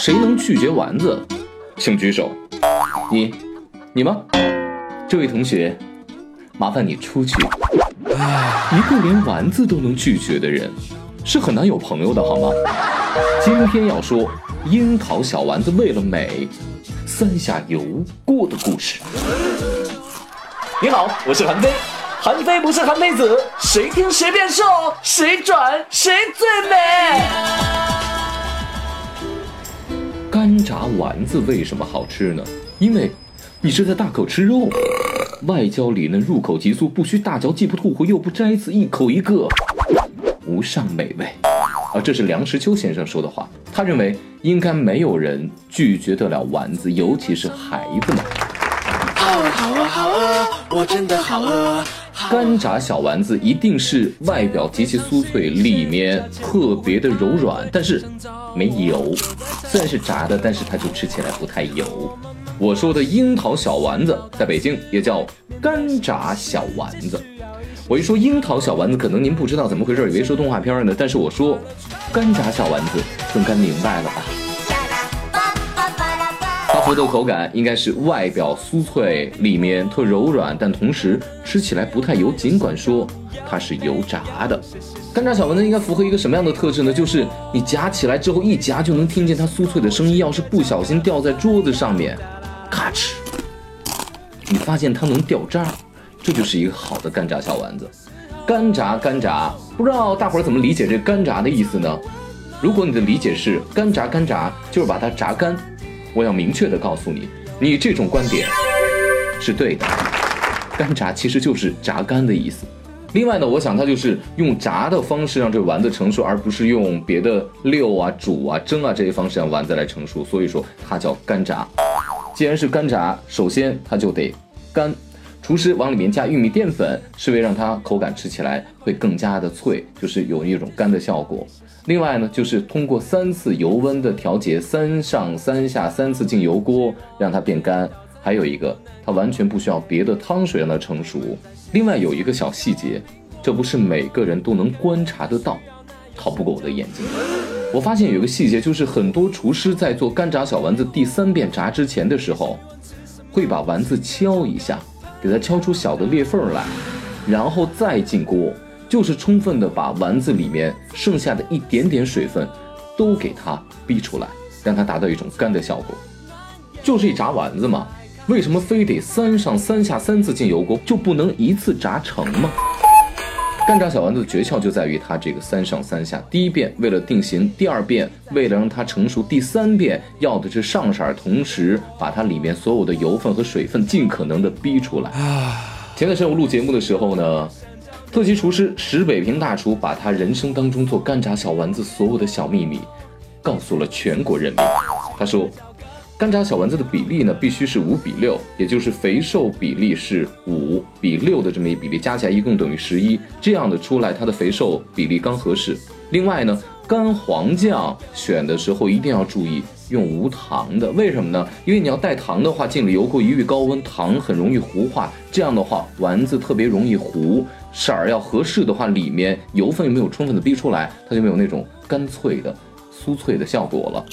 谁能拒绝丸子？请举手。你，你吗？这位同学，麻烦你出去。一个连丸子都能拒绝的人，是很难有朋友的好吗？今天要说樱桃小丸子为了美，三下油锅的故事。你好，我是韩非。韩非不是韩非子，谁听谁变瘦，谁转谁最美。炸丸子为什么好吃呢？因为你是在大口吃肉，外焦里嫩，入口即酥，不需大嚼，既不吐火又不摘刺，一口一个，无上美味。啊，这是梁实秋先生说的话。他认为应该没有人拒绝得了丸子，尤其是孩子们。好饿，好饿，好饿，我真的好饿。干炸小丸子一定是外表极其酥脆，里面特别的柔软，但是没油。虽然是炸的，但是它就吃起来不太油。我说的樱桃小丸子，在北京也叫干炸小丸子。我一说樱桃小丸子，可能您不知道怎么回事，以为说动画片呢。但是我说干炸小丸子，总该明白了吧？它福的口感应该是外表酥脆，里面特柔软，但同时吃起来不太油。尽管说它是油炸的，干炸小丸子应该符合一个什么样的特质呢？就是你夹起来之后一夹就能听见它酥脆的声音。要是不小心掉在桌子上面，咔哧，你发现它能掉渣，这就是一个好的干炸小丸子。干炸干炸，不知道大伙儿怎么理解这干炸的意思呢？如果你的理解是干炸干炸，就是把它炸干。我要明确的告诉你，你这种观点是对的。干炸其实就是炸干的意思。另外呢，我想它就是用炸的方式让这丸子成熟，而不是用别的溜啊、煮啊、蒸啊这些方式让丸子来成熟。所以说它叫干炸。既然是干炸，首先它就得干。厨师往里面加玉米淀粉，是为让它口感吃起来会更加的脆，就是有一种干的效果。另外呢，就是通过三次油温的调节，三上三下三次进油锅，让它变干。还有一个，它完全不需要别的汤水让它成熟。另外有一个小细节，这不是每个人都能观察得到，逃不过我的眼睛。我发现有个细节，就是很多厨师在做干炸小丸子第三遍炸之前的时候，会把丸子敲一下，给它敲出小的裂缝来，然后再进锅。就是充分的把丸子里面剩下的一点点水分，都给它逼出来，让它达到一种干的效果。就是一炸丸子嘛，为什么非得三上三下三次进油锅，就不能一次炸成吗？干炸小丸子的诀窍就在于它这个三上三下，第一遍为了定型，第二遍为了让它成熟，第三遍要的是上色，同时把它里面所有的油分和水分尽可能的逼出来。前段时间我录节目的时候呢。特级厨师石北平大厨把他人生当中做干炸小丸子所有的小秘密，告诉了全国人民。他说，干炸小丸子的比例呢，必须是五比六，也就是肥瘦比例是五比六的这么一比例，加起来一共等于十一，这样的出来它的肥瘦比例刚合适。另外呢，干黄酱选的时候一定要注意用无糖的，为什么呢？因为你要带糖的话，进了油锅一遇高温，糖很容易糊化，这样的话丸子特别容易糊。色儿要合适的话，里面油分又没有充分的逼出来，它就没有那种干脆的酥脆的效果了。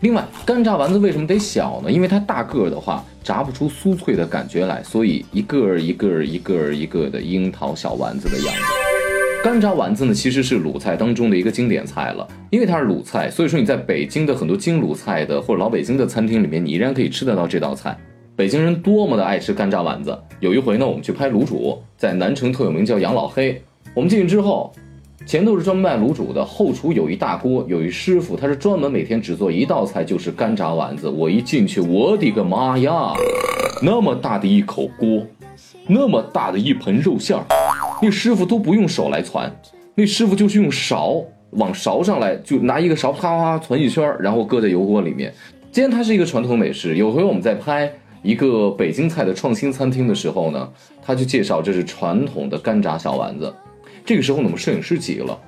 另外，干炸丸子为什么得小呢？因为它大个儿的话，炸不出酥脆的感觉来，所以一个儿一个儿一个儿一个的樱桃小丸子的样子。干炸丸子呢，其实是鲁菜当中的一个经典菜了，因为它是鲁菜，所以说你在北京的很多京鲁菜的或者老北京的餐厅里面，你依然可以吃得到这道菜。北京人多么的爱吃干炸丸子！有一回呢，我们去拍卤煮，在南城特有名叫杨老黑。我们进去之后，前头是专门卖卤煮的，后厨有一大锅，有一师傅，他是专门每天只做一道菜，就是干炸丸子。我一进去，我的个妈呀！那么大的一口锅，那么大的一盆肉馅儿，那师傅都不用手来攒，那师傅就是用勺往勺上来，就拿一个勺啪啪攒一圈，然后搁在油锅里面。既然它是一个传统美食，有回我们在拍。一个北京菜的创新餐厅的时候呢，他就介绍这是传统的干炸小丸子。这个时候呢，我们摄影师急了：“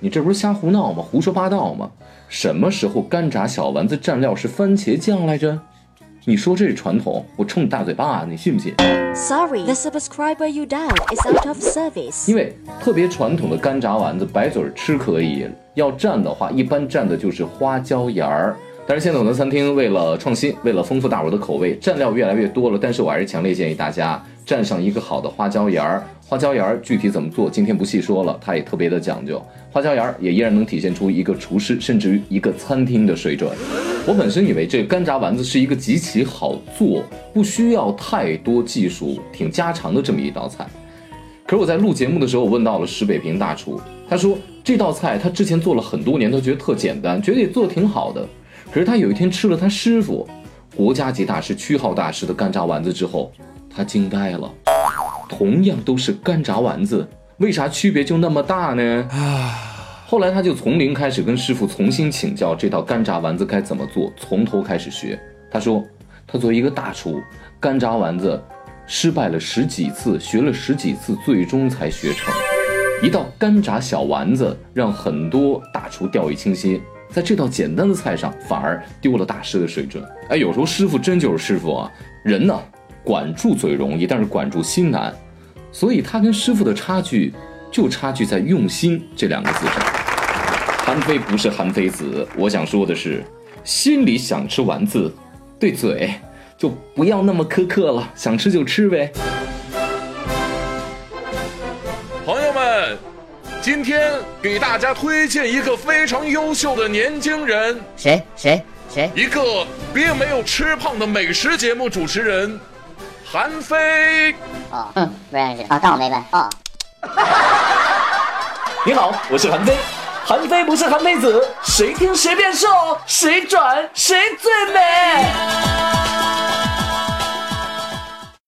你这不是瞎胡闹吗？胡说八道吗？什么时候干炸小丸子蘸料是番茄酱来着？你说这是传统，我冲你大嘴巴，你信不信？Sorry, the subscriber you dialed is out of service. 因为特别传统的干炸丸子，白嘴吃可以，要蘸的话，一般蘸的就是花椒盐儿。但是现在很多餐厅为了创新，为了丰富大伙的口味，蘸料越来越多了。但是我还是强烈建议大家蘸上一个好的花椒盐儿。花椒盐儿具体怎么做，今天不细说了，它也特别的讲究。花椒盐儿也依然能体现出一个厨师，甚至于一个餐厅的水准。我本身以为这干炸丸子是一个极其好做，不需要太多技术，挺家常的这么一道菜。可是我在录节目的时候，我问到了石北平大厨，他说这道菜他之前做了很多年，都觉得特简单，觉得也做的挺好的。可是他有一天吃了他师傅，国家级大师屈浩大师的干炸丸子之后，他惊呆了。同样都是干炸丸子，为啥区别就那么大呢？后来他就从零开始跟师傅重新请教这道干炸丸子该怎么做，从头开始学。他说，他作为一个大厨，干炸丸子失败了十几次，学了十几次，最终才学成。一道干炸小丸子让很多大厨掉以轻心。在这道简单的菜上，反而丢了大师的水准。哎，有时候师傅真就是师傅啊！人呢，管住嘴容易，但是管住心难。所以他跟师傅的差距，就差距在用心这两个字上。韩非不是韩非子，我想说的是，心里想吃丸子，对嘴就不要那么苛刻了，想吃就吃呗。朋友们今天给大家推荐一个非常优秀的年轻人，谁谁谁？一个并没有吃胖的美食节目主持人，韩非。哦，嗯，不认识啊，当我没问哦。你好，我是韩非。韩非不是韩非子，谁听谁变瘦，谁转谁最美。